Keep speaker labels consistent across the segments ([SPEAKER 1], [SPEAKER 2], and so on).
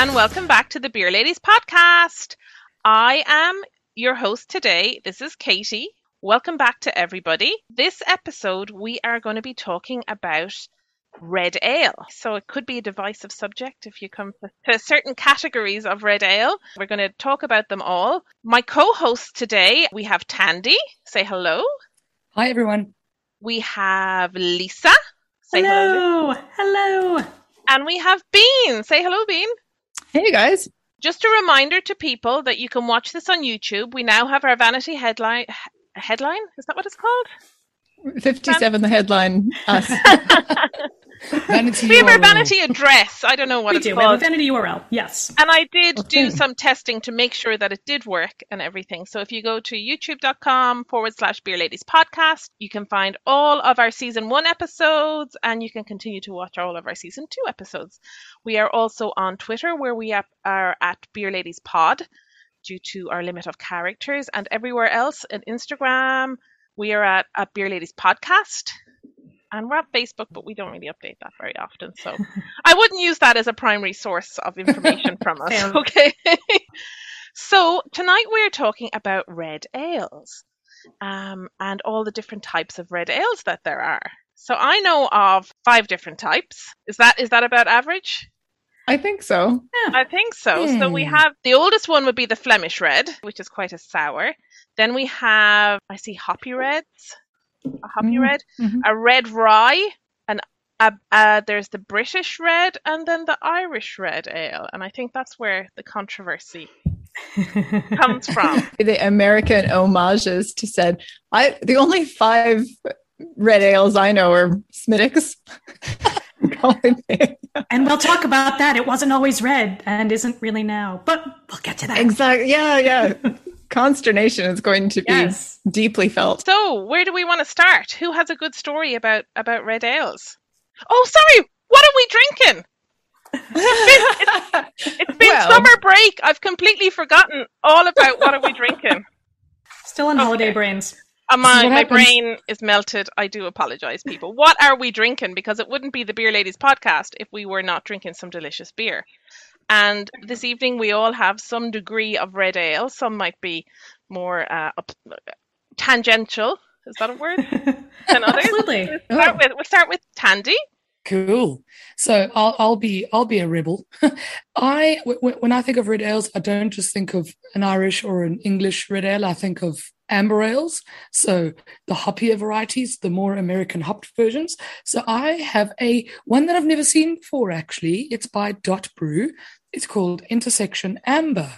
[SPEAKER 1] And welcome back to the Beer Ladies podcast. I am your host today. This is Katie. Welcome back to everybody. This episode, we are going to be talking about red ale. So, it could be a divisive subject if you come to certain categories of red ale. We're going to talk about them all. My co host today, we have Tandy. Say hello.
[SPEAKER 2] Hi, everyone.
[SPEAKER 1] We have Lisa. Say hello.
[SPEAKER 3] Hello. Hello.
[SPEAKER 1] And we have Bean. Say hello, Bean.
[SPEAKER 2] Hey, guys.
[SPEAKER 1] Just a reminder to people that you can watch this on YouTube. We now have our vanity headline. Headline? Is that what it's called?
[SPEAKER 2] 57, the headline. Us. Vanity
[SPEAKER 1] We have our vanity address. I don't know what
[SPEAKER 3] We
[SPEAKER 1] it's
[SPEAKER 3] do. We have a vanity URL. Yes.
[SPEAKER 1] And I did oh,
[SPEAKER 2] do
[SPEAKER 1] some testing to make sure that it did work and everything. So if you go to youtube.com forward slash beer ladies podcast, you can find all of our season one episodes and you can continue to watch all of our season two episodes. We are also on Twitter where we are at beer ladies pod due to our limit of characters and everywhere else at Instagram. We are at, at Beer Ladies Podcast and we're at Facebook, but we don't really update that very often. So I wouldn't use that as a primary source of information from us. Okay. so tonight we're talking about red ales um, and all the different types of red ales that there are. So I know of five different types. Is that is that about average?
[SPEAKER 2] I think so. Yeah.
[SPEAKER 1] I think so. So we have the oldest one would be the Flemish red, which is quite a sour. Then we have I see hoppy reds, a hoppy
[SPEAKER 2] Mm,
[SPEAKER 1] red,
[SPEAKER 2] mhm.
[SPEAKER 1] a red rye, and a, uh, there's the British red, and then the Irish red ale. And I think that's where the controversy comes from.
[SPEAKER 2] The American homages to said, I the only five red ales I know are Smithwick's.
[SPEAKER 3] And we'll talk about that. It wasn't always red and isn't really now, but we'll get to that.
[SPEAKER 2] exactly. Yeah, yeah. Consternation is going to be
[SPEAKER 3] Yes.
[SPEAKER 2] deeply felt.
[SPEAKER 1] So where do we want to start? Who has a good story about about red ales? Oh, sorry. What are we drinking? It's been
[SPEAKER 2] Well-
[SPEAKER 1] summer break. I've completely forgotten all about what are we drinking.
[SPEAKER 3] Still on holiday brains.
[SPEAKER 1] Uh, my, my
[SPEAKER 2] happens-
[SPEAKER 1] brain is melted. I do apologize, people. What are we drinking? Because it wouldn't be the Beer Ladies podcast if we were not drinking some delicious beer. And this evening, we all have some degree of red ale. Some might be more uh, up, tangential. Is that a word? Than others.
[SPEAKER 3] Absolutely.
[SPEAKER 1] We'll start with, we'll start with Tandy.
[SPEAKER 4] Cool. So I'll I'll be I'll be a rebel. I w- w- when I think of red ales, I don't just think of an Irish or an English red ale. I think of amber ales. So the hoppier varieties, the more American hopped versions. So I have a one that I've never seen before. Actually, it's by Dot Brew. It's called Intersection Amber.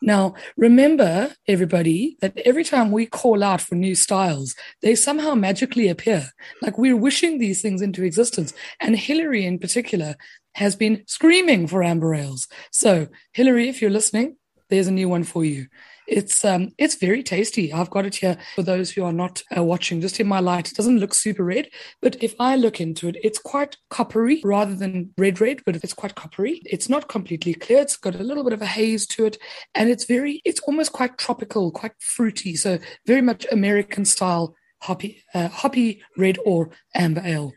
[SPEAKER 4] Now, remember, everybody, that every time we call out for new styles, they somehow magically appear. Like we're wishing these things into existence. And Hillary, in particular, has been screaming for amber ales. So, Hillary, if you're listening, there's a new one for you. It's um, it's very tasty. I've got it here for those who are not uh, watching. Just in my light, it doesn't look super red, but if I look into it, it's quite coppery rather than red red. But it's quite coppery. It's not completely clear. It's got a little bit of a haze to it, and it's very, it's almost quite tropical, quite fruity. So very much American style hoppy, uh, hoppy red or amber ale.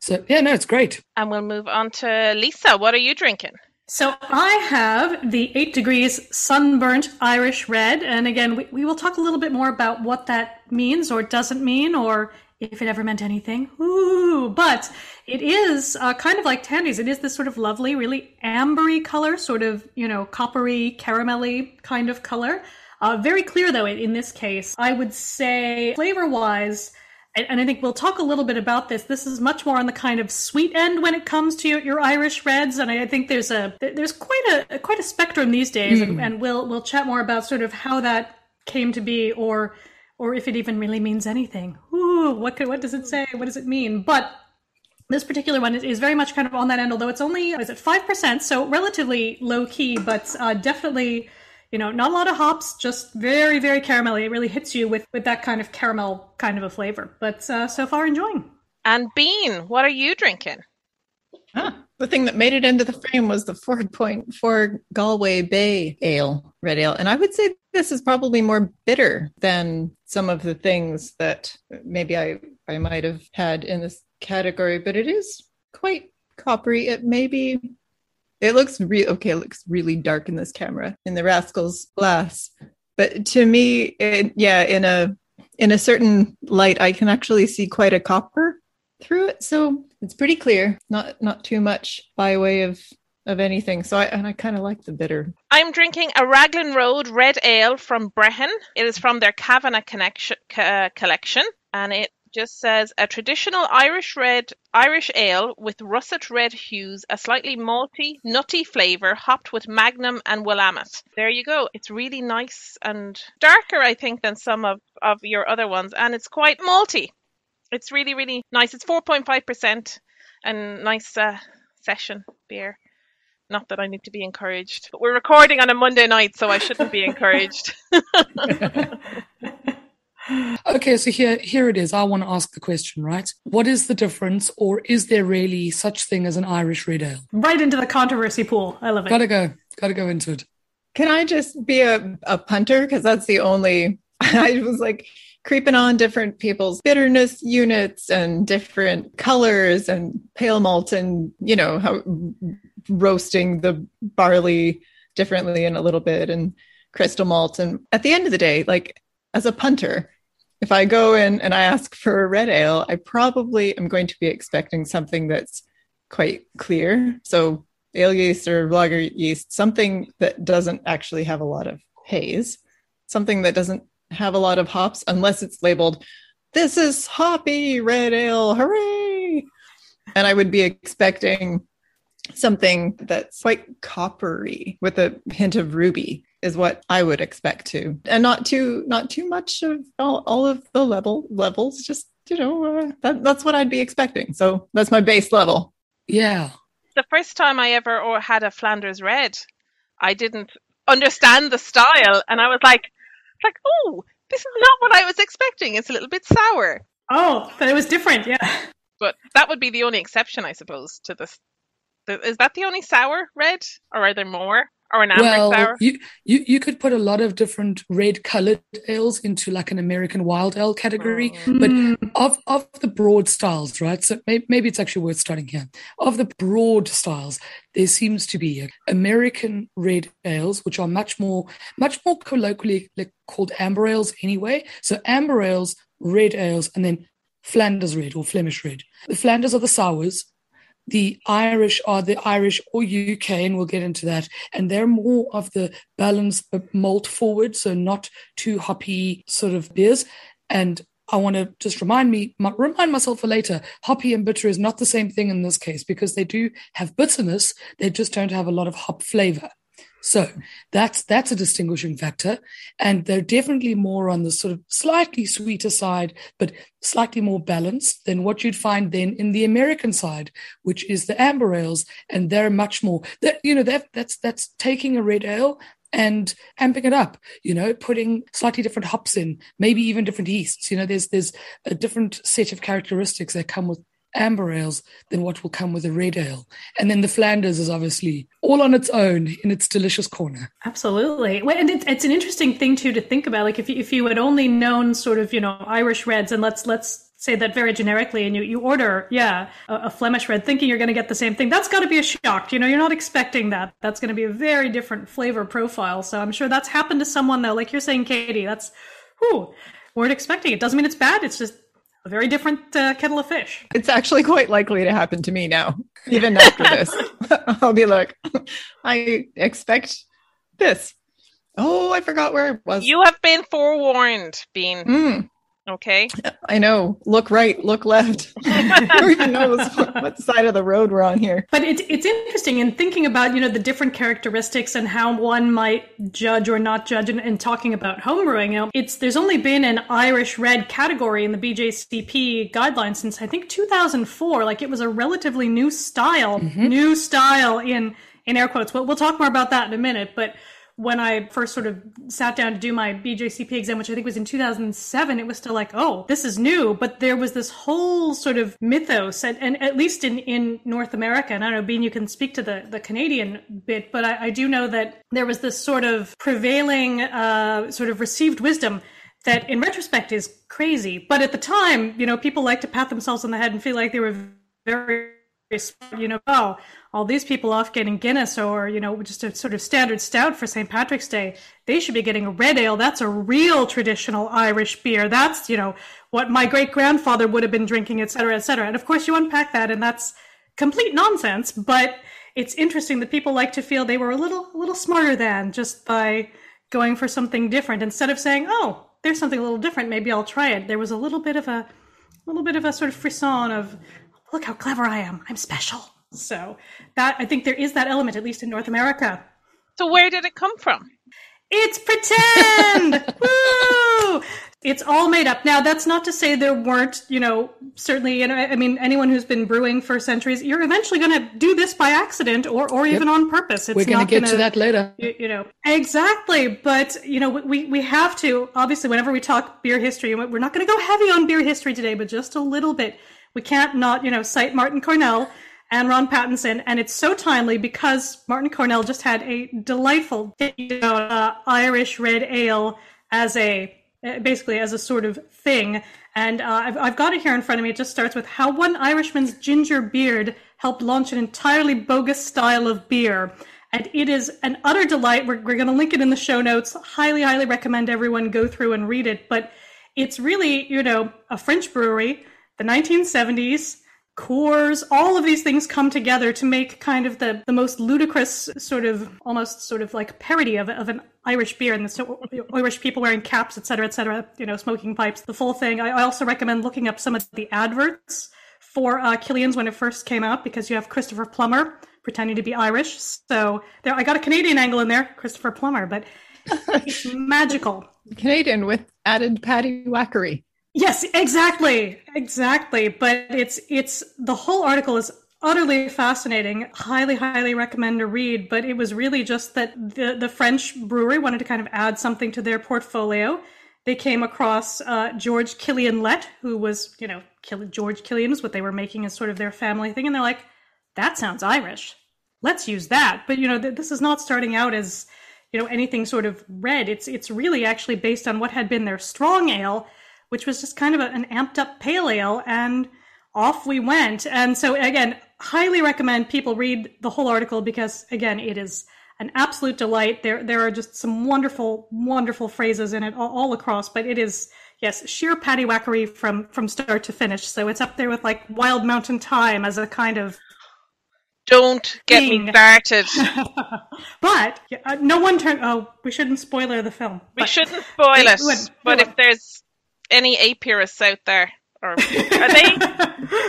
[SPEAKER 4] So yeah, no, it's great.
[SPEAKER 1] And we'll move on to Lisa. What are you drinking?
[SPEAKER 3] So I have the eight degrees sunburnt Irish red. And again, we, we will talk a little bit more about what that means or doesn't mean, or if it ever meant anything. Ooh, but it is uh, kind of like Tandy's. It is this sort of lovely, really ambery color, sort of, you know, coppery, caramelly kind of color. Uh, very clear, though, in this case. I would say, flavor wise, and I think we'll talk a little bit about this. This is much more on the kind of sweet end when it comes to your, your Irish reds, and I think there's a there's quite a quite a spectrum these days, mm. and, and we'll we'll chat more about sort of how that came to be, or or if it even really means anything. Ooh, what could, what does it say? What does it mean? But this particular one is, is very much kind of on that end, although it's only is it five percent, so relatively low key, but uh, definitely you know, not a lot of hops, just very, very caramelly. It really hits you with, with that kind of caramel kind of a flavor. But uh, so far, enjoying.
[SPEAKER 1] And Bean, what are you drinking?
[SPEAKER 2] Ah, the thing that made it into the frame was the 4.4 Galway Bay Ale, red ale. And I would say this is probably more bitter than some of the things that maybe I, I might have had in this category, but it is quite coppery. It may be it looks real. Okay, it looks really dark in this camera in the Rascals glass, but to me, it, yeah, in a in a certain light, I can actually see quite a copper through it. So it's pretty clear. Not not too much by way of of anything. So I and I kind of like the bitter.
[SPEAKER 1] I'm drinking a Raglan Road Red Ale from Brehon. It is from their Kavanagh connection, uh, collection, and it just says a traditional Irish red Irish ale with russet red hues, a slightly malty, nutty flavour, hopped with Magnum and Willamette. There you go. It's really nice and darker, I think, than some of, of your other ones, and it's quite malty. It's really, really nice. It's 4.5% and nice uh, session beer. Not that I need to be encouraged, but we're recording on a Monday night, so I shouldn't be encouraged.
[SPEAKER 4] Okay, so here here it is. I want to ask the question, right? What is the difference, or is there really such thing as an Irish red ale?
[SPEAKER 3] Right into the controversy pool. I love it.
[SPEAKER 4] Gotta go. Gotta go into it.
[SPEAKER 2] Can I just be a, a punter? Because that's the only I was like creeping on different people's bitterness units and different colors and pale malt and you know how roasting the barley differently in a little bit and crystal malt and at the end of the day like as a punter, if I go in and I ask for a red ale, I probably am going to be expecting something that's quite clear. So ale yeast or lager yeast, something that doesn't actually have a lot of haze, something that doesn't have a lot of hops, unless it's labeled, this is hoppy red ale, hooray! And I would be expecting something that's quite coppery with a hint of ruby is what I would expect to, and not too not too much of all, all of the level levels. Just you know, uh, that, that's what I'd be expecting. So that's my base level.
[SPEAKER 4] Yeah.
[SPEAKER 1] The first time I ever or had a Flanders Red, I didn't understand the style, and I was like, like, oh, this is not what I was expecting. It's a little bit sour.
[SPEAKER 3] Oh, but it was different, yeah.
[SPEAKER 1] But that would be the only exception, I suppose, to this. Is that the only sour red, or are there more? Or an amber
[SPEAKER 4] well,
[SPEAKER 1] sour?
[SPEAKER 4] You, you you could put a lot of different red colored ales into like an American wild ale category, mm. but mm. of of the broad styles, right? So maybe, maybe it's actually worth starting here. Of the broad styles, there seems to be American red ales, which are much more much more colloquially called amber ales anyway. So amber ales, red ales, and then Flanders red or Flemish red. The Flanders are the sours, the Irish are the Irish or UK, and we'll get into that. And they're more of the balanced malt forward, so not too hoppy sort of beers. And I want to just remind me, remind myself for later, hoppy and bitter is not the same thing in this case because they do have bitterness. They just don't have a lot of hop flavor. So that's that's a distinguishing factor, and they're definitely more on the sort of slightly sweeter side, but slightly more balanced than what you'd find then in the American side, which is the amber ales, and they're much more that you know that that's that's taking a red ale and amping it up you know putting slightly different hops in maybe even different yeasts. You know there's there's a different set of characteristics that come with amber ales than what will come with a red ale. And then the Flanders is obviously all on its own in its delicious corner.
[SPEAKER 3] Absolutely. Well, and it's, it's an interesting thing too to think about. Like if you, if you had only known sort of, you know, Irish reds and let's, let's say that very generically and you, you order, yeah, a, a Flemish red thinking you're going to get the same thing, that's got to be a shock. You know, you're not expecting that. That's going to be a very different flavor profile. So I'm sure that's happened to someone though. Like you're saying, Katie, that's, whew, weren't expecting it. Doesn't mean it's bad. It's just a very different uh, kettle of fish.
[SPEAKER 2] It's actually quite likely to happen to me now, even after this. I'll be like, I expect this. Oh, I forgot where it was.
[SPEAKER 1] You have been forewarned, Bean.
[SPEAKER 2] Mm,
[SPEAKER 1] Okay.
[SPEAKER 2] I know. Look right, look left. Who even knows what, what side of the road we're on here?
[SPEAKER 3] But it's it's interesting in thinking about you know the different characteristics and how one might judge or not judge, and, and talking about homebrewing. You know, it's there's only been an Irish red category in the BJCP guidelines since I think 2004. Like it was a relatively new style, mm-hmm. new style in in air quotes. But we'll talk more about that in a minute. But when I first sort of sat down to do my BJCP exam, which I think was in 2007, it was still like, oh, this is new. But there was this whole sort of mythos, and, and at least in, in North America, and I don't know, Bean, you can speak to the, the Canadian bit, but I, I do know that there was this sort of prevailing uh, sort of received wisdom that in retrospect is crazy. But at the time, you know, people like to pat themselves on the head and feel like they were very you know, oh, all these people off getting Guinness or, you know, just a sort of standard stout for St. Patrick's Day, they should be getting a red ale. That's a real traditional Irish beer. That's, you know, what my great grandfather would have been drinking, et cetera, et cetera. And of course, you unpack that, and that's complete nonsense. But it's interesting that people like to feel they were a little, a little smarter than just by going for something different instead of saying, oh, there's something a little different. Maybe I'll try it. There was a little bit of a, a little bit of a sort of frisson of, look how clever I am. I'm special. So that I think there is that element, at least in North America.
[SPEAKER 1] So where did it come from?
[SPEAKER 3] It's pretend. Woo! It's all made up. Now, that's not to say there weren't, you know, certainly, you know, I mean, anyone who's been brewing for centuries, you're eventually going to do this by accident or, or even on purpose. It's
[SPEAKER 4] We're going to
[SPEAKER 3] not
[SPEAKER 4] get
[SPEAKER 3] gonna-
[SPEAKER 4] to that later.
[SPEAKER 3] you, you know exactly but you know we we have to obviously whenever we talk beer history we're not going to go heavy on beer history today but just a little bit we can't not you know cite martyn cornell and ron pattinson and it's so timely because martyn cornell just had a delightful uh, irish red ale as a uh, basically as a sort of thing and uh, I've, I've got it here in front of me it just starts with how one irishman's ginger beard helped launch an entirely bogus style of beer and it is an utter delight. We're, we're going to link it in the show notes. Highly, highly recommend everyone go through and read it. But it's really, you know, a French brewery, the 1970s, Coors, all of these things come together to make kind of the, the most ludicrous sort of, almost sort of like parody of, of an Irish beer and the so, Irish people wearing caps, et cetera, et cetera, you know, smoking pipes, the full thing. I, I also recommend looking up some of the adverts for uh, Killian's when it first came out because you have Christopher Plummer pretending to be Irish. So there, I got a Canadian angle in there, Christopher Plummer, but it's magical.
[SPEAKER 2] Canadian with added patty whackery.
[SPEAKER 3] Yes, exactly, exactly. But it's it's the whole article is utterly fascinating. Highly, highly recommend to read. But it was really just that the the French brewery wanted to kind of add something to their portfolio. They came across uh, George Killian Lett, who was, you know, Kill- George Killian was what they were making as sort of their family thing, and they're like, that sounds Irish. Let's use that. But you know, th- this is not starting out as you know anything sort of red. It's it's really actually based on what had been their strong ale, which was just kind of a, an amped up pale ale, and off we went. And so again, highly recommend people read the whole article because again, it is an absolute delight. There there are just some wonderful wonderful phrases in it all, all across, but it is yes sheer paddywhackery from from start to finish. So it's up there with like Wild Mountain Thyme as a kind of
[SPEAKER 1] Don't get me started.
[SPEAKER 3] but uh, no one turned. Oh, we shouldn't spoiler the film.
[SPEAKER 1] We shouldn't spoil it. But if there's any apiarists out there, or are they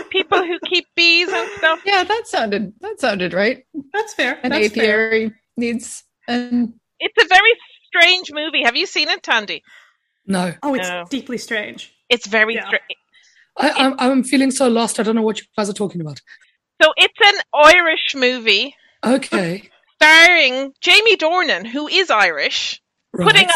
[SPEAKER 1] people who keep bees and stuff?
[SPEAKER 2] Yeah, that sounded that sounded right.
[SPEAKER 3] That's fair.
[SPEAKER 2] An
[SPEAKER 3] That's fair.
[SPEAKER 2] apiary needs an
[SPEAKER 1] It's a very strange movie. Have you seen it, Tandy?
[SPEAKER 4] No,
[SPEAKER 3] Oh, it's
[SPEAKER 1] No.
[SPEAKER 3] deeply strange.
[SPEAKER 1] It's very
[SPEAKER 3] Yeah.
[SPEAKER 1] strange.
[SPEAKER 4] I, I'm, I'm feeling so lost. I don't know what you guys are talking about.
[SPEAKER 1] So it's an Irish movie
[SPEAKER 4] Okay,
[SPEAKER 1] starring Jamie Dornan, who is Irish,
[SPEAKER 4] right.
[SPEAKER 1] putting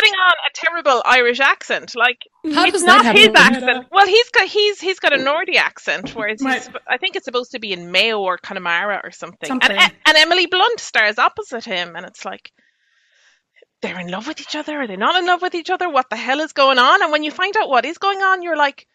[SPEAKER 1] putting on a terrible Irish accent. Like
[SPEAKER 4] How
[SPEAKER 1] it's not his accent. Well, he's got he's he's got a Nordy accent, whereas
[SPEAKER 3] Right.
[SPEAKER 1] I think it's supposed to be in Mayo or Connemara or something.
[SPEAKER 3] Something.
[SPEAKER 1] And and Emily Blunt stars opposite him, and it's like they're in love with each other. Are they not in love with each other? What the hell is going on? And when you find out what is going on, you're like,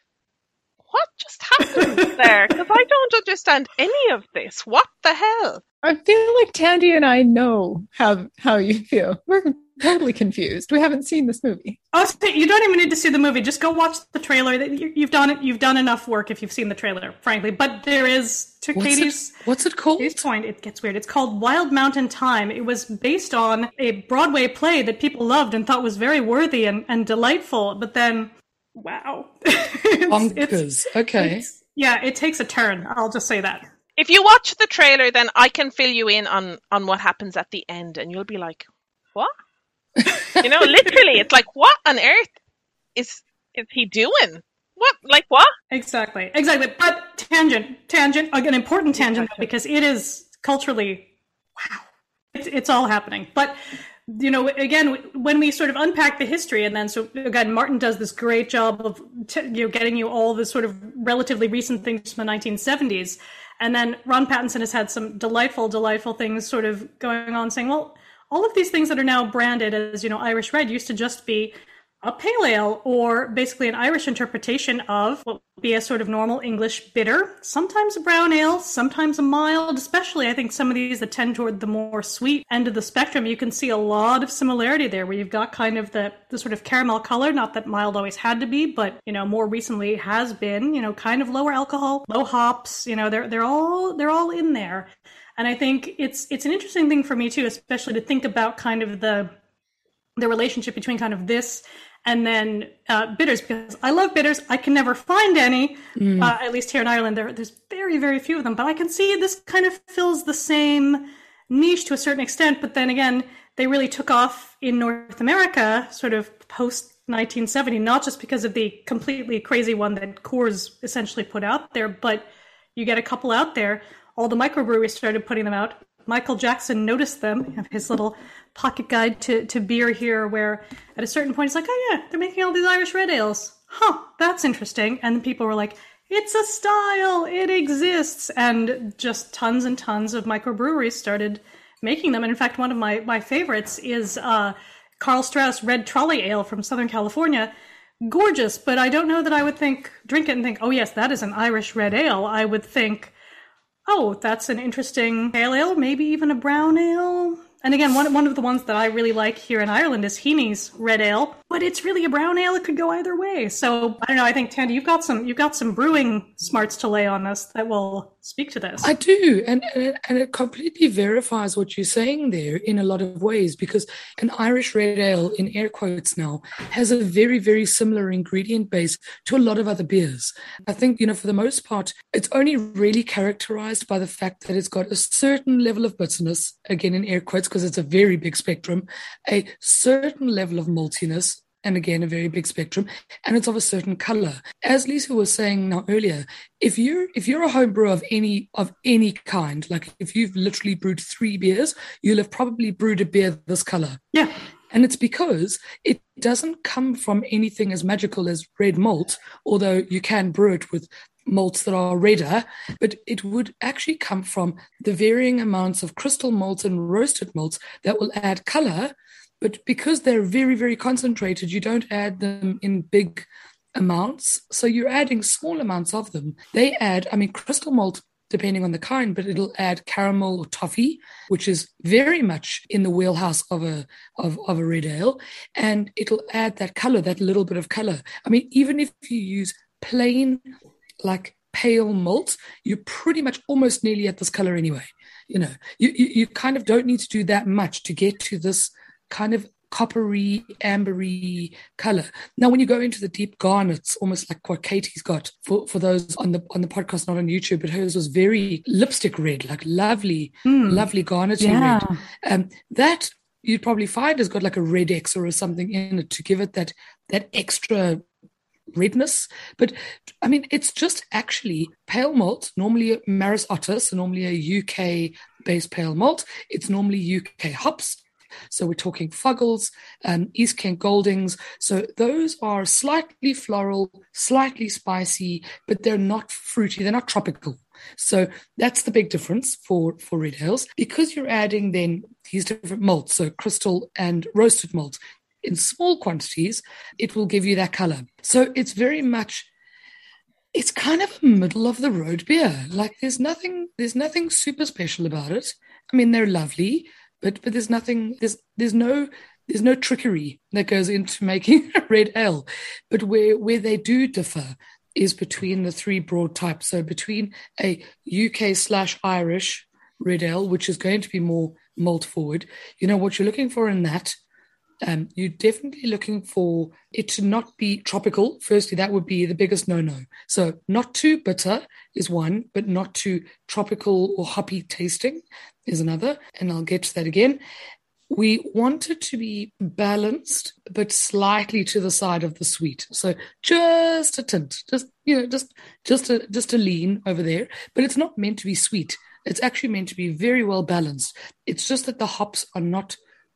[SPEAKER 1] what just happened there? Because I don't understand any of this. What the hell?
[SPEAKER 2] I feel like Tandy and I know how how you feel. We're totally confused. We haven't seen this movie.
[SPEAKER 3] Oh, you don't even need to see the movie. Just go watch the trailer. You've done it. You've done enough work if you've seen the trailer, frankly. But there is to
[SPEAKER 4] What's
[SPEAKER 3] Katie's.
[SPEAKER 4] it, what's it called?
[SPEAKER 3] Katie's point. It gets weird. It's called Wild Mountain Thyme. It was based on a Broadway play that people loved and thought was very worthy and, and delightful. But then, wow, it's,
[SPEAKER 4] Bonkers.
[SPEAKER 3] it's-
[SPEAKER 4] okay.
[SPEAKER 3] it's- yeah, it takes a turn. I'll just say that.
[SPEAKER 1] If you watch the trailer, then I can fill you in on on what happens at the end, and you'll be like, "What?" You know, literally, it's like, "What on earth is is he doing? What? Like what?"
[SPEAKER 3] Exactly, exactly. But tangent, tangent, like an important tangent because it is culturally, wow, it's, it's all happening. But you know, again, when we sort of unpack the history, and then so again, Martyn does this great job of t- you know getting you all the sort of relatively recent things from the 1970s, and then Ron Pattinson has had some delightful, delightful things sort of going on, saying, well, all of these things that are now branded as you know Irish red used to just be a pale ale or basically an Irish interpretation of what would be a sort of normal English bitter, sometimes a brown ale, sometimes a mild, especially I think some of these that tend toward the more sweet end of the spectrum. You can see a lot of similarity there where you've got kind of the, the sort of caramel color, not that mild always had to be, but you know, more recently has been, you know, kind of lower alcohol, low hops, you know, they're they're all they're all in there. And I think it's it's an interesting thing for me too, especially to think about kind of the the relationship between kind of this and then uh, bitters because I love bitters. I can never find any, uh, at least here in Ireland. There, there's very, very few of them, but I can see this kind of fills the same niche to a certain extent. But then again, they really took off in North America, sort of post 1970, not just because of the completely crazy one that Coors essentially put out there, but you get a couple out there. All the microbreweries started putting them out. Michael Jackson noticed them, his little pocket guide to, to beer here, where at a certain point he's like, oh yeah, they're making all these Irish red ales. Huh, that's interesting. And people were like, it's a style, it exists. And just tons and tons of microbreweries started making them. And in fact, one of my, my favorites is uh, Karl Strauss Red Trolley Ale from Southern California. Gorgeous, but I don't know that I would think, drink it and think, oh yes, that is an Irish red ale. I would think, oh, that's an interesting pale ale, maybe even a brown ale. And again, one, one of the ones that I really like here in Ireland is Heaney's Red Ale, but it's really a brown ale. It could go either way. So I don't know. I think Tandy, you've got some you've got some brewing smarts to lay on us that will speak to this.
[SPEAKER 4] I do, and, and and it completely verifies what you're saying there in a lot of ways because an Irish red ale, in air quotes now, has a very very similar ingredient base to a lot of other beers. I think you know for the most part, it's only really characterized by the fact that it's got a certain level of bitterness, again in air quotes because it's a very big spectrum, a certain level of maltiness, and again a very big spectrum and it's of a certain color as lisa was saying now earlier if you're if you're a home brewer of any of any kind like if you've literally brewed three beers you'll have probably brewed a beer this color
[SPEAKER 3] yeah.
[SPEAKER 4] and it's because it doesn't come from anything as magical as red malt although you can brew it with malts that are redder, but it would actually come from the varying amounts of crystal malts and roasted malts that will add color. But because they're very, very concentrated, you don't add them in big amounts. So you're adding small amounts of them. They add, I mean, crystal malt, depending on the kind, but it'll add caramel or toffee, which is very much in the wheelhouse of a of, of a red ale. And it'll add that color, that little bit of color. I mean, even if you use plain like pale malt, you're pretty much almost nearly at this color anyway. You know, you, you, you kind of don't need to do that much to get to this kind of coppery, ambery color. Now, when you go into the deep garnets, almost like what Katie's got for, for those on the on the podcast, not on YouTube, but hers was very lipstick red, like lovely, lovely garnet
[SPEAKER 3] Yeah.
[SPEAKER 4] red. Um, that you'd probably find has got like a red X or something in it to give it that that extra redness. But I mean, it's just actually pale malt, normally Maris Otter, so normally a UK based pale malt. It's normally UK hops. So we're talking Fuggles, um, East Kent Goldings. So those are slightly floral, slightly spicy, but they're not fruity. They're not tropical. So that's the big difference for, for red ales. Because you're adding then these different malts, so crystal and roasted malts, in small quantities, it will give you that color. So it's very much it's kind of a middle of the road beer. Like there's nothing there's nothing super special about it. I mean, they're lovely, but but there's nothing there's there's no there's no trickery that goes into making a red ale. But where where they do differ is between the three broad types. So between a UK slash Irish red ale, which is going to be more malt forward, you know what you're looking for in that. Um, you're definitely looking for it to not be tropical. Firstly, that would be the biggest no no. So, not too bitter is one, but not too tropical or hoppy tasting is another. And I'll get to that again we wanted to be balanced, but slightly to the side of the sweet. So just a tint, just you know, just just a just a lean over there. But it's not meant to be sweet. It's actually meant to be very well balanced. It's just that the hops are not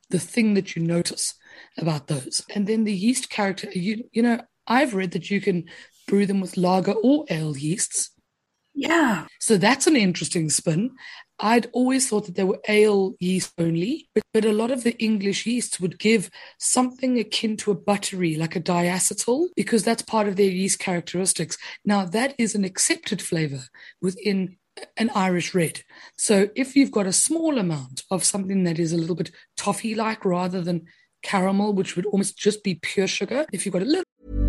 [SPEAKER 4] the thing that you notice about those. And then the yeast character, you you know, I've read that you can brew them with lager or ale yeasts.
[SPEAKER 3] Yeah.
[SPEAKER 4] So that's an interesting spin. I'd always thought that they were ale yeast only, but, but a lot of the English yeasts would give something akin to a buttery, like a diacetyl, because that's part of their yeast characteristics. Now, that is an accepted flavor within an Irish red. So if you've got a small amount of something that is a little bit toffee like rather than caramel, which would almost just be pure sugar, if you've got a little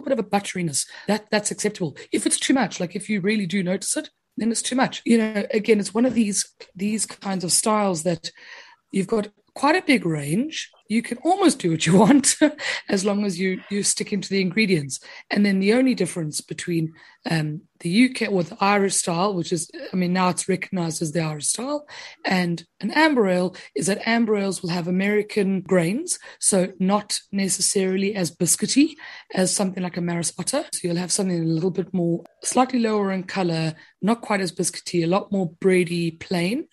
[SPEAKER 4] A bit of a butteriness. That that's acceptable. If it's too much, like if you really do notice it, then it's too much. You know, again, it's one of these these kinds of styles that you've got quite a big range. You can almost do what you want as long as you you stick into the ingredients. And then the only difference between um, the UK or the Irish style, which is, I mean, now it's recognized as the Irish style, and an amber ale is that amber ales will have American grains, so not necessarily as biscuity as something like a Maris Otter. So you'll have something a little bit more, slightly lower in color, not quite as biscuity, a lot more bready, plain.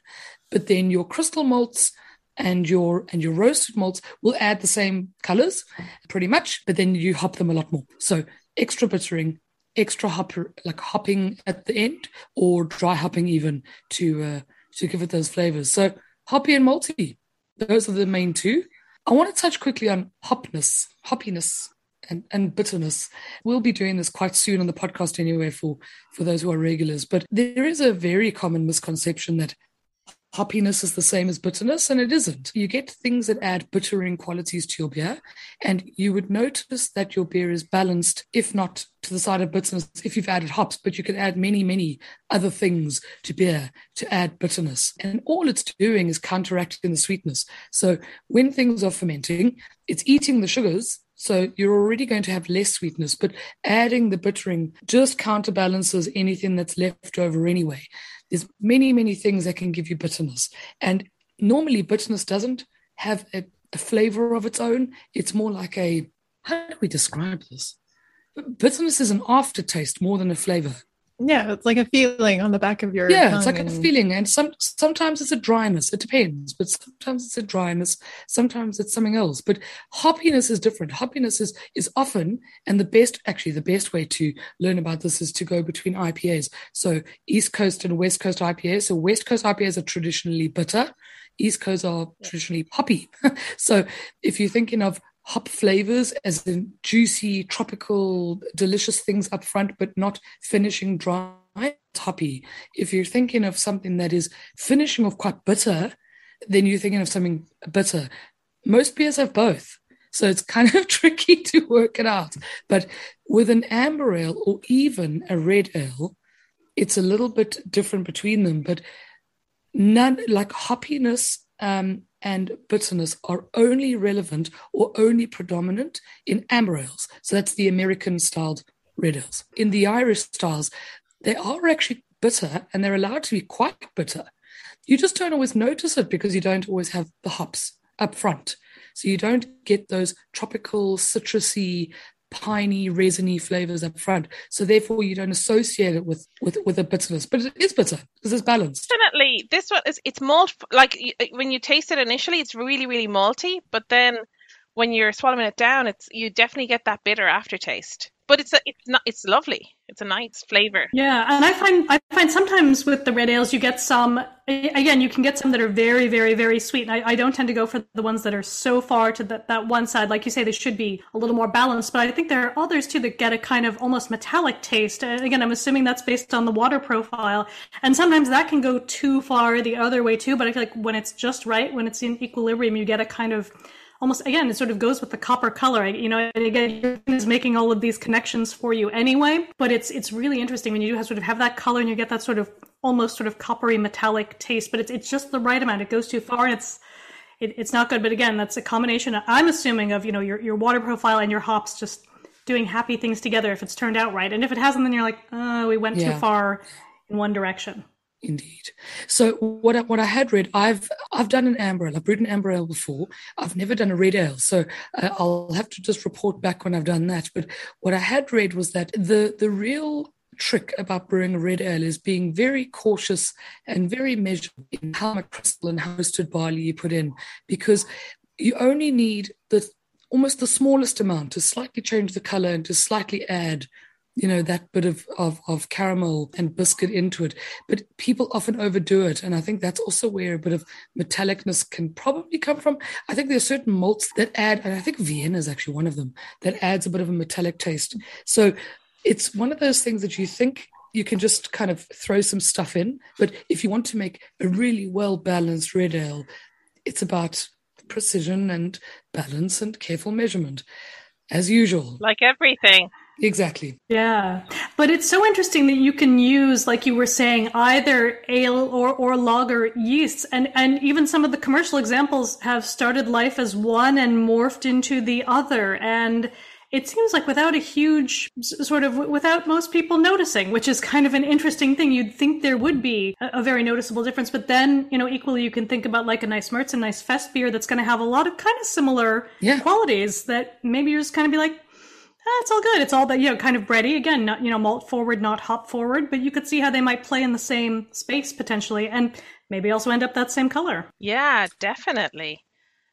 [SPEAKER 4] But then your crystal malts and your and your roasted malts will add the same colors pretty much but then you hop them a lot more so extra bittering extra hop like hopping at the end or dry hopping even to uh, to give it those flavors so hoppy and malty those are the main two I want to touch quickly on hopness, hoppiness, and, and bitterness. We'll be doing this quite soon on the podcast anyway for, for those who are regulars. But there is a very common misconception that hoppiness is the same as bitterness, and it isn't. You get things that add bittering qualities to your beer, and you would notice that your beer is balanced, if not to the side of bitterness, if you've added hops, but you can add many, many other things to beer to add bitterness. And all it's doing is counteracting the sweetness. So when things are fermenting, it's eating the sugars so you're already going to have less sweetness, but adding the bittering just counterbalances anything that's left over anyway. There's many, many things that can give you bitterness. And normally bitterness doesn't have a, a flavor of its own. It's more like a, how do we describe this? Bitterness is an aftertaste more than a flavor.
[SPEAKER 2] Yeah, it's like a feeling on the back of your
[SPEAKER 4] yeah, it's like
[SPEAKER 2] and...
[SPEAKER 4] a feeling, and some sometimes it's a dryness. It depends, but sometimes it's a dryness. Sometimes it's something else. But hoppiness is different. Hoppiness is is often, and the best actually the best way to learn about this is to go between IPAs. So East Coast and West Coast IPAs. So West Coast IPAs are traditionally bitter. East Coast are traditionally hoppy. so if you're thinking of hop flavors as in juicy, tropical, delicious things up front, but not finishing dry. Hoppy. If you're thinking of something that is finishing off quite bitter, then you're thinking of something bitter. Most beers have both. So it's kind of tricky to work it out. But with an amber ale or even a red ale, it's a little bit different between them. But none like hoppiness um, and bitterness are only relevant or only predominant in amber ales. So that's the American styled red ales. In the Irish styles, they are actually bitter and they're allowed to be quite bitter. You just don't always notice it because you don't always have the hops up front. So you don't get those tropical, citrusy, piney, resiny flavors up front. So therefore, you don't associate it with with with a bitterness, but it is bitter because it's balanced.
[SPEAKER 1] Definitely, this one is it's malt. Like uh, when you taste it initially, it's really really malty, but then when you're swallowing it down, it's you definitely get that bitter aftertaste but it's a, it's not it's lovely. It's a nice flavor.
[SPEAKER 3] Yeah, and I find I find sometimes with the red ales you get some again you can get some that are very very very sweet. And I, I don't tend to go for the ones that are so far to the, that one side. Like you say, they should be a little more balanced. But I think there are others too that get a kind of almost metallic taste. And again, I'm assuming that's based on the water profile, and sometimes that can go too far the other way too. But I feel like when it's just right, when it's in equilibrium, you get a kind of almost again it sort of goes with the copper color. You know again is making all of these connections for you anyway but it's it's really interesting when you do have sort of have that color and you get that sort of almost sort of coppery metallic taste but it's, it's just the right amount. It goes too far and it's it, it's not good. But again that's a combination i'm assuming of you know your, your water profile and your hops just doing happy things together if it's turned out right. And if it hasn't then you're like oh we went yeah. too far in one direction
[SPEAKER 4] Indeed. So what I, what I had read, I've I've done an amber ale. I've brewed an amber ale before. I've never done a red ale, so uh, I'll have to just report back when I've done that. But what I had read was that the the real trick about brewing a red ale is being very cautious and very measured in how much crystal and how roasted barley you put in, because you only need the almost the smallest amount to slightly change the color and to slightly add you know that bit of, of of caramel and biscuit into it. But people often overdo it and i think that's also where a bit of metallicness can probably come from. I think there's certain malts that add and i think vienna is actually one of them that adds a bit of a metallic taste. So it's one of those things that you think you can just kind of throw some stuff in but if you want to make a really well balanced red ale it's about precision and balance and careful measurement as usual.
[SPEAKER 1] Like everything
[SPEAKER 4] Exactly.
[SPEAKER 3] Yeah. But it's so interesting that you can use, like you were saying, either ale or, or lager yeasts. And, and even some of the commercial examples have started life as one and morphed into the other. And it seems like without a huge sort of without most people noticing, which is kind of an interesting thing. You'd think there would be a, a very noticeable difference, but then you know equally you can think about like a nice Mertz, a nice Fest beer that's going to have a lot of kind of similar yeah. qualities that maybe you're just kind of be like, it's all good. It's all that you know, kind of bready again, not you know, malt forward, not hop forward. But you could see how they might play in the same space potentially, and maybe also end up that same color.
[SPEAKER 1] Yeah, definitely.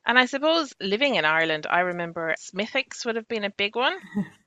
[SPEAKER 1] And I suppose living in Ireland, I remember Smithwick's would have been a big one.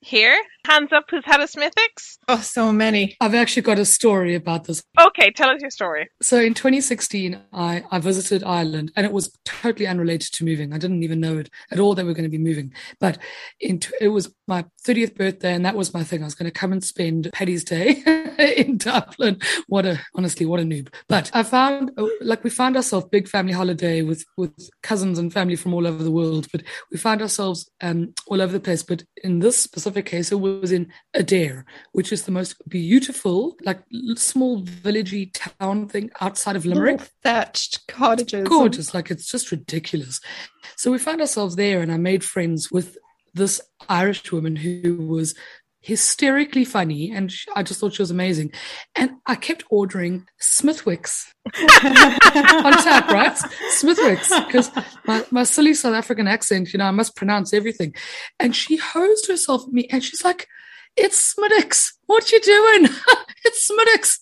[SPEAKER 1] Here, hands up who's had a Smithwick's?
[SPEAKER 2] Oh, so many.
[SPEAKER 4] I've actually got a story about this.
[SPEAKER 1] Okay, tell us your story.
[SPEAKER 4] So in 2016, I, I visited Ireland and it was totally unrelated to moving. I didn't even know it at all that we are going to be moving. But in, it was my 30th birthday and that was my thing. I was going to come and spend Paddy's Day in Dublin. What a, honestly, what a noob. But I found, like we found ourselves big family holiday with, with cousins and family from all over the world. But we found ourselves um, all over the place. But in this specific case, it was in Adare, which is the most beautiful, like small villagey town thing outside of Limerick.
[SPEAKER 2] Little thatched cottages.
[SPEAKER 4] Gorgeous. Like it's just ridiculous. So we found ourselves there and I made friends with this Irish woman who was hysterically funny and she, I just thought she was amazing. And I kept ordering Smithwicks on tap, right? Smithwicks, because my, my silly South African accent, you know, I must pronounce everything. And she hosed herself at me and she's like, it's Smithwicks. What you doing? it's Smithwicks.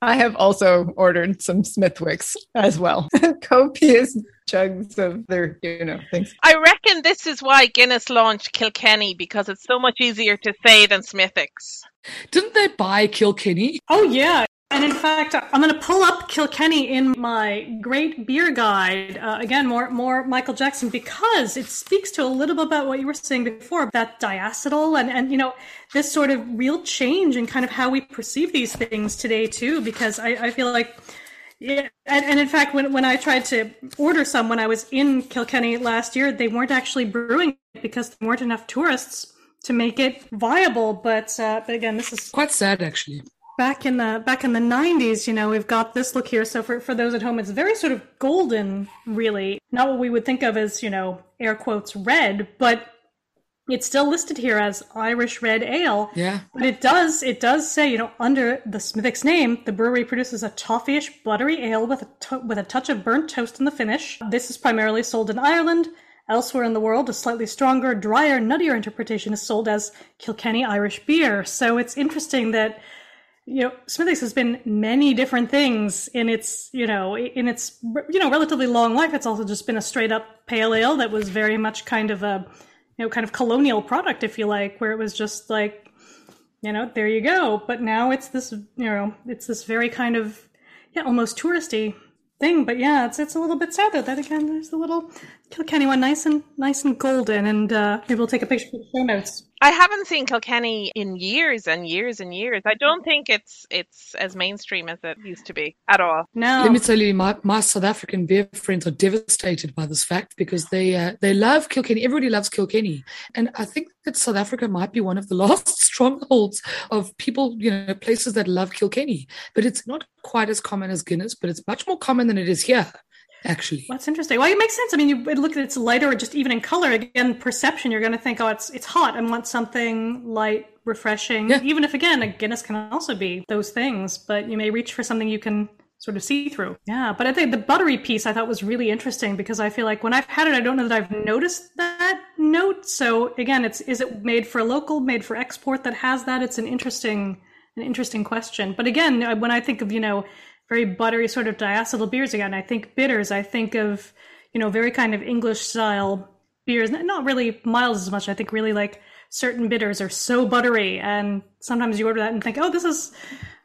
[SPEAKER 2] I have also ordered some Smithwicks as well. Copious jugs of their, you know, things.
[SPEAKER 1] I reckon this is why Guinness launched Kilkenny because it's so much easier to say than Smithwick's.
[SPEAKER 4] Didn't they buy Kilkenny?
[SPEAKER 3] Oh yeah, and in fact, I'm going to pull up Kilkenny in my great beer guide. Uh, again, more more Michael Jackson because it speaks to a little bit about what you were saying before that diacetyl and and you know this sort of real change in kind of how we perceive these things today too. Because I, I feel like. Yeah, and, and in fact, when when I tried to order some when I was in Kilkenny last year, they weren't actually brewing it because there weren't enough tourists to make it viable. But uh, but again, this is
[SPEAKER 4] quite sad actually
[SPEAKER 3] back in the back in the 90s you know we've got this look here so for, for those at home it's very sort of golden really not what we would think of as you know air quotes red but it's still listed here as irish red ale
[SPEAKER 4] yeah
[SPEAKER 3] but it does it does say you know under the smithwick's name the brewery produces a toffee-ish buttery ale with a to- with a touch of burnt toast in the finish this is primarily sold in ireland Elsewhere in the world, a slightly stronger, drier, nuttier interpretation is sold as Kilkenny Irish beer. So it's interesting that you know, Smithwick's has been many different things in its, you know, in its, you know, relatively long life. It's also just been a straight up pale ale that was very much kind of a, know, kind of colonial product, if you like, where it was just like, you know, there you go. But now it's this, you know, it's this very kind of, yeah, almost touristy thing. But yeah, it's it's a little bit sad though. That again, there's a little Kilkenny one, nice and nice and golden, and uh, maybe we'll take a picture for the show notes.
[SPEAKER 1] I haven't seen Kilkenny in years and years and years. I don't think it's it's as mainstream as it used to be at all.
[SPEAKER 3] No.
[SPEAKER 4] Let me tell you, my, my South African beer friends are devastated by this fact because they uh, they love Kilkenny. Everybody loves Kilkenny, and I think that South Africa might be one of the last strongholds of people, you know, places that love Kilkenny. But it's not quite as common as Guinness, but it's much more common than it is here actually.
[SPEAKER 3] That's interesting. Well, it makes sense. I mean, you look at it's lighter or just even in color. Again, perception, you're going to think, oh, it's it's hot and want something light, refreshing.
[SPEAKER 4] Yeah.
[SPEAKER 3] Even if, again, a Guinness can also be those things, but you may reach for something you can sort of see through. Yeah, but I think the buttery piece I thought was really interesting because I feel like when I've had it, I don't know that I've noticed that note. So again, it's is it made for local, made for export that has that? It's an interesting an interesting question. But again, when I think of you know very buttery sort of diacetyl beers again. I think bitters. I think of you know very kind of English style beers. Not really mild as much. I think really like certain bitters are so buttery, and sometimes you order that and think, oh, this is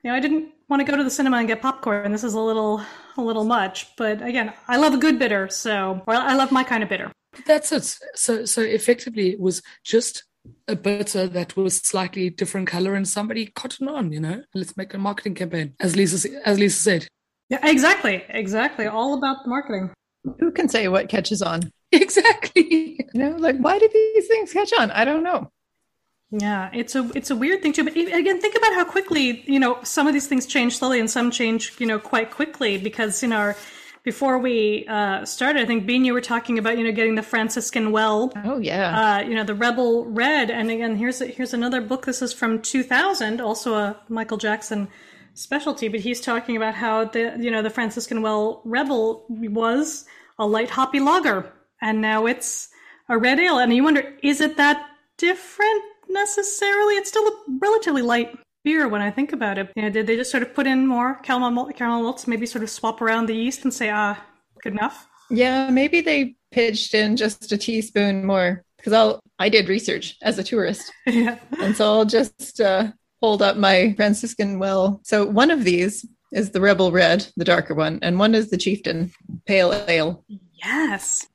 [SPEAKER 3] you know I didn't want to go to the cinema and get popcorn. And this is a little a little much. But again, I love a good bitter. So well, I love my kind of bitter.
[SPEAKER 4] That's it. So so effectively, it was just a bitter that was slightly different color and somebody cotton on, you know, let's make a marketing campaign, as Lisa, as Lisa said.
[SPEAKER 3] Yeah, exactly. Exactly. All about the marketing.
[SPEAKER 2] Who can say what catches on?
[SPEAKER 4] Exactly.
[SPEAKER 2] You know, like why do these things catch on? I don't know.
[SPEAKER 3] Yeah, it's a it's a weird thing too. But again, think about how quickly you know some of these things change slowly, and some change you know quite quickly because you know our before we uh, started, I think Bean, you were talking about you know getting the Franciscan well.
[SPEAKER 2] Oh yeah.
[SPEAKER 3] Uh, you know the Rebel Red, and again here's here's another book. This is from 2000, also a Michael Jackson specialty. But he's talking about how the you know the Franciscan well Rebel was a light hoppy lager, and now it's a red ale. And you wonder, is it that different necessarily? It's still a relatively light beer when I think about it. You know, did they just sort of put in more caramel malt, caramel malts, maybe sort of swap around the yeast and say, ah, good enough?
[SPEAKER 2] Yeah, maybe they pitched in just a teaspoon more because I'll I did research as a tourist,
[SPEAKER 3] yeah.
[SPEAKER 2] and so I'll just uh, hold up my Franciscan well. So one of these is the Rebel Red, the darker one, and one is the Chieftain Pale Ale.
[SPEAKER 3] Yes.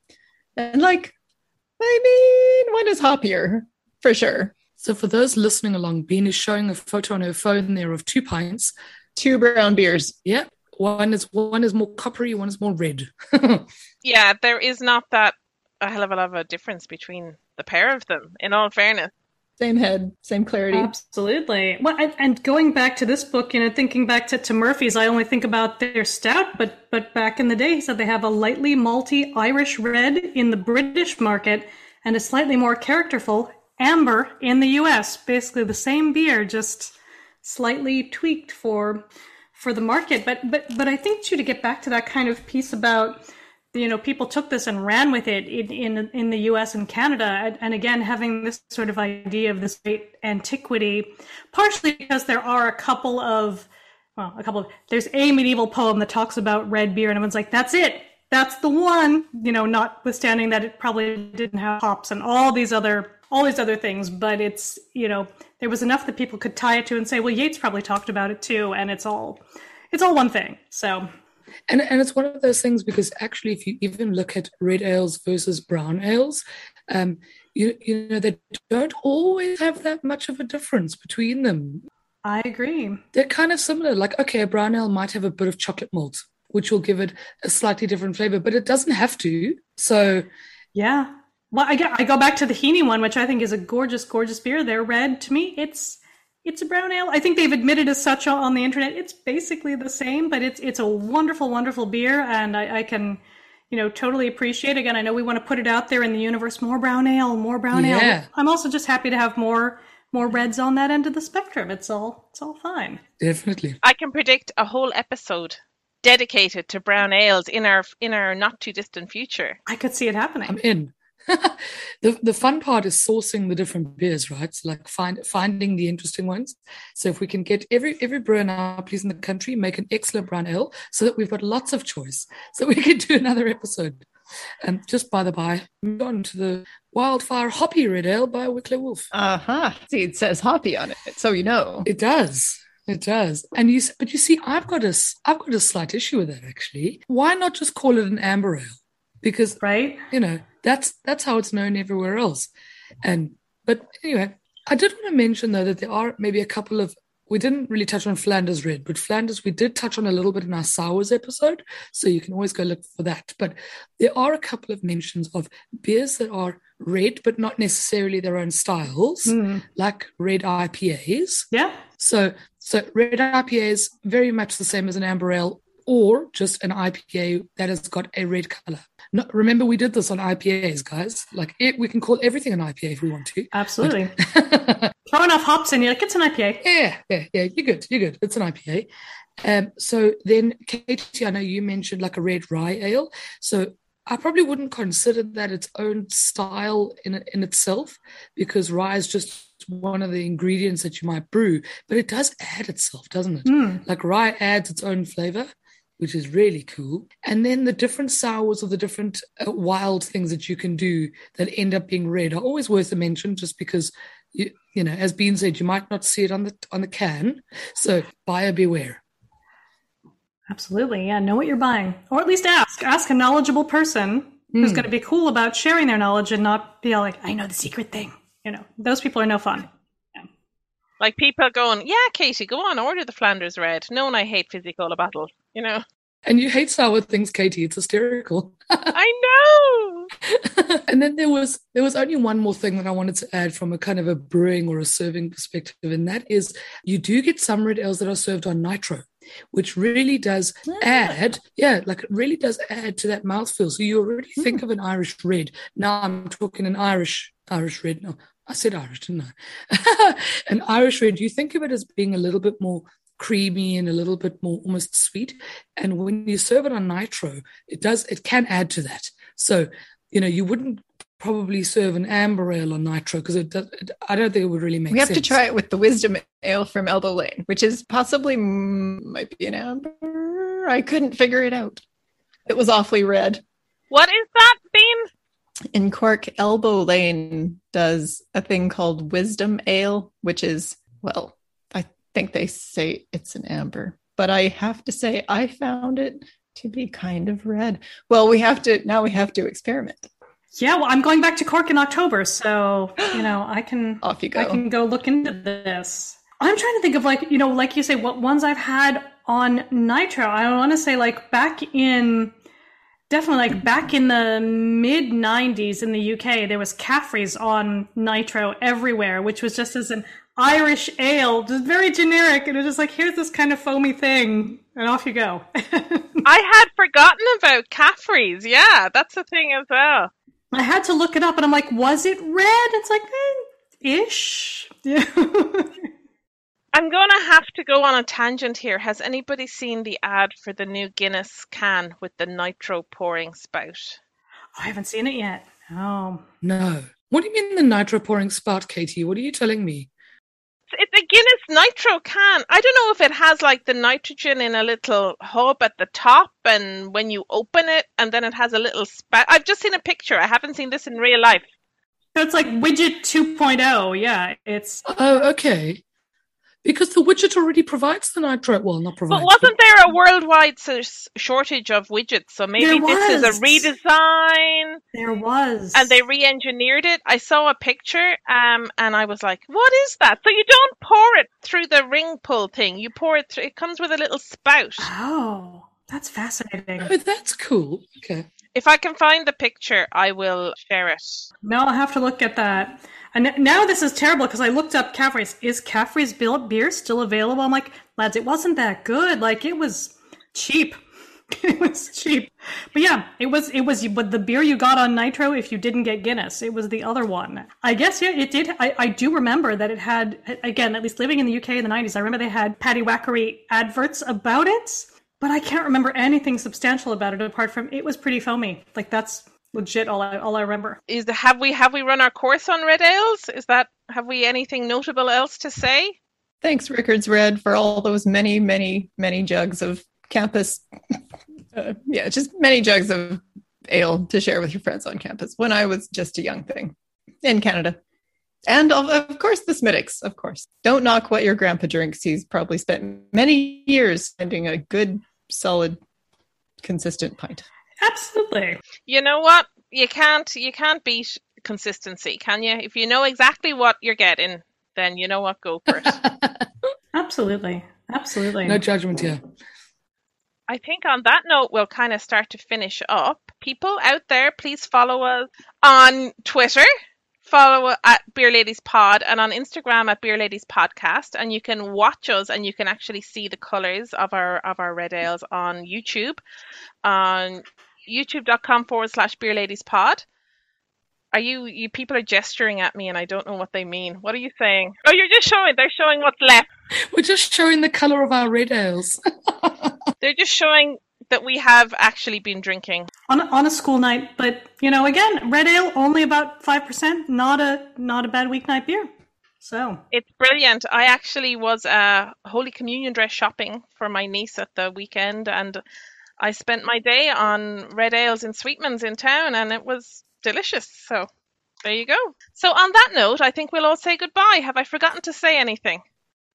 [SPEAKER 2] And like, I mean, one is hoppier for sure.
[SPEAKER 4] So for those listening along, Bean is showing a photo on her phone there of two pints.
[SPEAKER 2] Two brown beers.
[SPEAKER 4] Yep. One is one is more coppery, one is more red.
[SPEAKER 1] Yeah, there is not that a hell of a lot of a difference between the pair of them. In all fairness,
[SPEAKER 2] Same head, same clarity.
[SPEAKER 3] Absolutely. Well, and, and going back to this book, you know, thinking back to, to Murphy's, I only think about their stout, but but back in the day, he said they have a lightly malty Irish red in the British market and a slightly more characterful amber in the U.S. Basically, the same beer, just slightly tweaked for for the market. But but but I think too to get back to that kind of piece about you know people took this and ran with it in in, in the U.S. and Canada, and, and again having this sort of idea of this great antiquity, partially because there are a couple of well, a couple of there's a medieval poem that talks about red beer, and everyone's like, that's it. That's the one, you know, notwithstanding that it probably didn't have hops and all these other all these other things, but it's you know there was enough that people could tie it to and say, well, Yates probably talked about it too, and it's all it's all one thing. So
[SPEAKER 4] And and it's one of those things because actually, if you even look at red ales versus brown ales, um, you you know they don't always have that much of a difference between them.
[SPEAKER 3] I agree.
[SPEAKER 4] They're kind of similar. Like okay, a brown ale might have a bit of chocolate malt, which will give it a slightly different flavor, but it doesn't have to. So
[SPEAKER 3] Yeah. Well, I, get, I go back to the Heaney one, which I think is a gorgeous, gorgeous beer. They're red. To me, it's it's a brown ale. I think they've admitted as such on the internet. It's basically the same, but it's it's a wonderful, wonderful beer, and I, I can, you know, totally appreciate. Again, I know we want to put it out there in the universe. More brown ale, more brown
[SPEAKER 4] Yeah.
[SPEAKER 3] ale. I'm also just happy to have more more reds on that end of the spectrum. It's all it's all fine.
[SPEAKER 4] definitely.
[SPEAKER 1] I can predict a whole episode dedicated to brown ales in our in our not too distant future.
[SPEAKER 3] I could see it happening.
[SPEAKER 4] I'm in. the the fun part is sourcing the different beers, right? So like find finding the interesting ones. So if we can get every every brewer now, please in the country, make an excellent brown ale, so that we've got lots of choice, so we can do another episode. And just by the by, move on to the Wildfire Hoppy Red Ale by Wicklow Wolf.
[SPEAKER 2] Uh huh. See, it says hoppy on it, so you know.
[SPEAKER 4] It does. It does. And you, but you see, I've got a, I've got a slight issue with that actually. Why not just call it an amber ale? Because
[SPEAKER 3] right?
[SPEAKER 4] you know that's that's how it's known everywhere else. And but anyway, I did want to mention though that there are maybe a couple of we didn't really touch on Flanders Red, but Flanders we did touch on a little bit in our sours episode, so you can always go look for that. But there are a couple of mentions of beers that are red, but not necessarily their own styles, hmm. like red IPAs.
[SPEAKER 3] Yeah.
[SPEAKER 4] So so red IPAs very much the same as an amber ale or just an IPA that has got a red color. No, remember we did this on IPAs, guys. Like it, we can call everything an IPA if we want to.
[SPEAKER 3] Absolutely. Throw enough hops in, you're like, it's an IPA.
[SPEAKER 4] Yeah, yeah, yeah. You're good. You're good. It's an IPA. Um, so then, Katie, I know you mentioned like a red rye ale. So I probably wouldn't consider that its own style in in itself because rye is just one of the ingredients that you might brew, but it does add itself, doesn't it? Like rye adds its own flavor, which is really cool. And then the different sours or the different uh, wild things that you can do that end up being red are always worth a mention, just because you you know, as Bean said, you might not see it on the on the can. So buyer beware.
[SPEAKER 3] Absolutely. Yeah. Know what you're buying. Or at least ask. Ask a knowledgeable person who's going to be cool about sharing their knowledge and not be all like, I know the secret thing. You know, those people are no fun.
[SPEAKER 1] Like people going, yeah, Katie, go on, order the Flanders Red. No, and I hate fizzy cola bottle, you know.
[SPEAKER 4] And you hate sour things, Katie. It's hysterical.
[SPEAKER 1] I know.
[SPEAKER 4] and then there was there was only one more thing that I wanted to add from a kind of a brewing or a serving perspective, and that is you do get some red ales that are served on nitro, which really does mm. add, yeah, like it really does add to that mouthfeel. So you already think mm. of an Irish red. Now I'm talking an Irish Irish red. No, I said Irish, didn't I? an Irish red. You think of it as being a little bit more creamy and a little bit more almost sweet. And when you serve it on nitro, it does it can add to that. So you know you wouldn't probably serve an amber ale on nitro because it does. It, I don't think it would really make sense.
[SPEAKER 2] We have
[SPEAKER 4] sense.
[SPEAKER 2] to try it with the Wisdom Ale from Elbow Lane, which is possibly mm, might be an amber. I couldn't figure it out. It was awfully red.
[SPEAKER 1] What is that, Bean?
[SPEAKER 2] In Cork, Elbow Lane does a thing called Wisdom Ale, which is, well, I think they say it's an amber, but I have to say, I found it to be kind of red. Well, we have to, now we have to experiment.
[SPEAKER 3] Yeah, well, I'm going back to Cork in October, so you know I can
[SPEAKER 2] off you go.
[SPEAKER 3] I can go look into this. I'm trying to think of like you know, like you say, what ones I've had on Nitro. I want to say like back in definitely like back in the mid 90s in the UK, there was Caffrey's on Nitro everywhere, which was just as an Irish ale, just very generic, and it was just like here's this kind of foamy thing, and off you go.
[SPEAKER 1] I had forgotten about Caffrey's. Yeah, that's a thing as well.
[SPEAKER 3] I had to look it up, and I'm like, was it red? It's like, eh, ish. Yeah.
[SPEAKER 1] I'm going to have to go on a tangent here. Has anybody seen the ad for the new Guinness can with the nitro pouring spout?
[SPEAKER 3] I haven't seen it yet. Oh.
[SPEAKER 4] No. What do you mean the nitro pouring spout, Katie? What are you telling me?
[SPEAKER 1] It's a Guinness nitro can. I don't know if it has like the nitrogen in a little hub at the top, and when you open it, and then it has a little spout. I've just seen a picture. I haven't seen this in real life.
[SPEAKER 3] So it's like widget 2.0. Yeah, it's.
[SPEAKER 4] Oh, okay. Because the widget already provides the nitro. Well, not provides.
[SPEAKER 1] But wasn't there a worldwide s- shortage of widgets? So maybe this is a redesign.
[SPEAKER 3] There was.
[SPEAKER 1] and they re-engineered it. I saw a picture, um, and I was like, "What is that?" So you don't pour it through the ring pull thing. You pour it through. It comes with a little spout.
[SPEAKER 3] Oh, that's fascinating.
[SPEAKER 4] Oh, that's cool. Okay.
[SPEAKER 1] If I can find the picture, I will share it.
[SPEAKER 3] Now I'll have to look at that. And now this is terrible because I looked up Caffrey's. Is Caffrey's beer still available? I'm like, lads, it wasn't that good. Like it was cheap. it was cheap. But yeah, it was. It was. But the beer you got on Nitro, if you didn't get Guinness, it was the other one. I guess yeah, it did. I, I do remember that it had again. At least living in the UK in the 90s, I remember they had Paddy Wackery adverts about it. But I can't remember anything substantial about it apart from it was pretty foamy. Like that's legit all I all I remember.
[SPEAKER 1] Is the, have we have we run our course on red ales? Is that have we anything notable else to say?
[SPEAKER 2] Thanks, Rickards Red, for all those many, many, many jugs of campus. Uh, yeah, just many jugs of ale to share with your friends on campus when I was just a young thing in Canada. And of, of course, the Smithwick's, of course. Don't knock what your grandpa drinks. He's probably spent many years finding a good, solid, consistent pint.
[SPEAKER 3] Absolutely.
[SPEAKER 1] You know what? You can't you can't beat consistency, can you? If you know exactly what you're getting, then you know what, go for it.
[SPEAKER 3] Absolutely. Absolutely.
[SPEAKER 4] No judgment here.
[SPEAKER 1] I think on that note, we'll kind of start to finish up. People out there, please follow us on Twitter. Follow at Beer Ladies Pod and on Instagram at Beer Ladies Podcast, and you can watch us and you can actually see the colors of our of our red ales on YouTube, on YouTube.com forward slash Beer Ladies Pod. Are you you people are gesturing at me and I don't know what they mean. What are you saying? Oh, you're just showing. They're showing what's left.
[SPEAKER 4] We're just showing the color of our red ales.
[SPEAKER 1] They're just showing that we have actually been drinking.
[SPEAKER 3] on on a school night, but you know, again, red ale only about five percent. Not a not a bad weeknight beer. So
[SPEAKER 1] It's brilliant. I actually was uh, Holy Communion dress shopping for my niece at the weekend, and I spent my day on red ales and sweetmans in town, and it was delicious. So there you go. So on that note, I think we'll all say goodbye. Have I forgotten to say anything?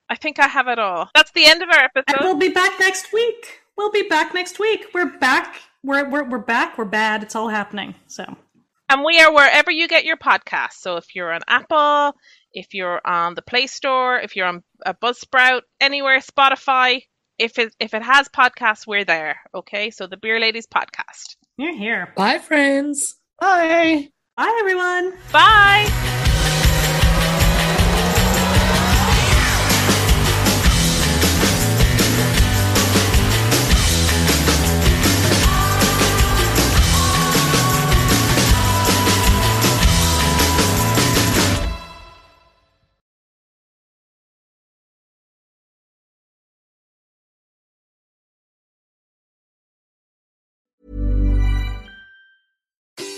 [SPEAKER 1] I think I have it all. That's the end of our
[SPEAKER 3] and
[SPEAKER 1] episode.
[SPEAKER 3] we'll be back next week. We'll be back next week. We're back. We're we're we're back. We're bad. It's all happening. So
[SPEAKER 1] And we are wherever you get your podcast. So if you're on Apple, if you're on the Play Store, if you're on a Buzzsprout, anywhere, Spotify, if it if it has podcasts, we're there. Okay, so the Beer Ladies podcast.
[SPEAKER 3] you're here.
[SPEAKER 4] Bye, friends.
[SPEAKER 2] Bye.
[SPEAKER 3] Bye, everyone.
[SPEAKER 1] Bye.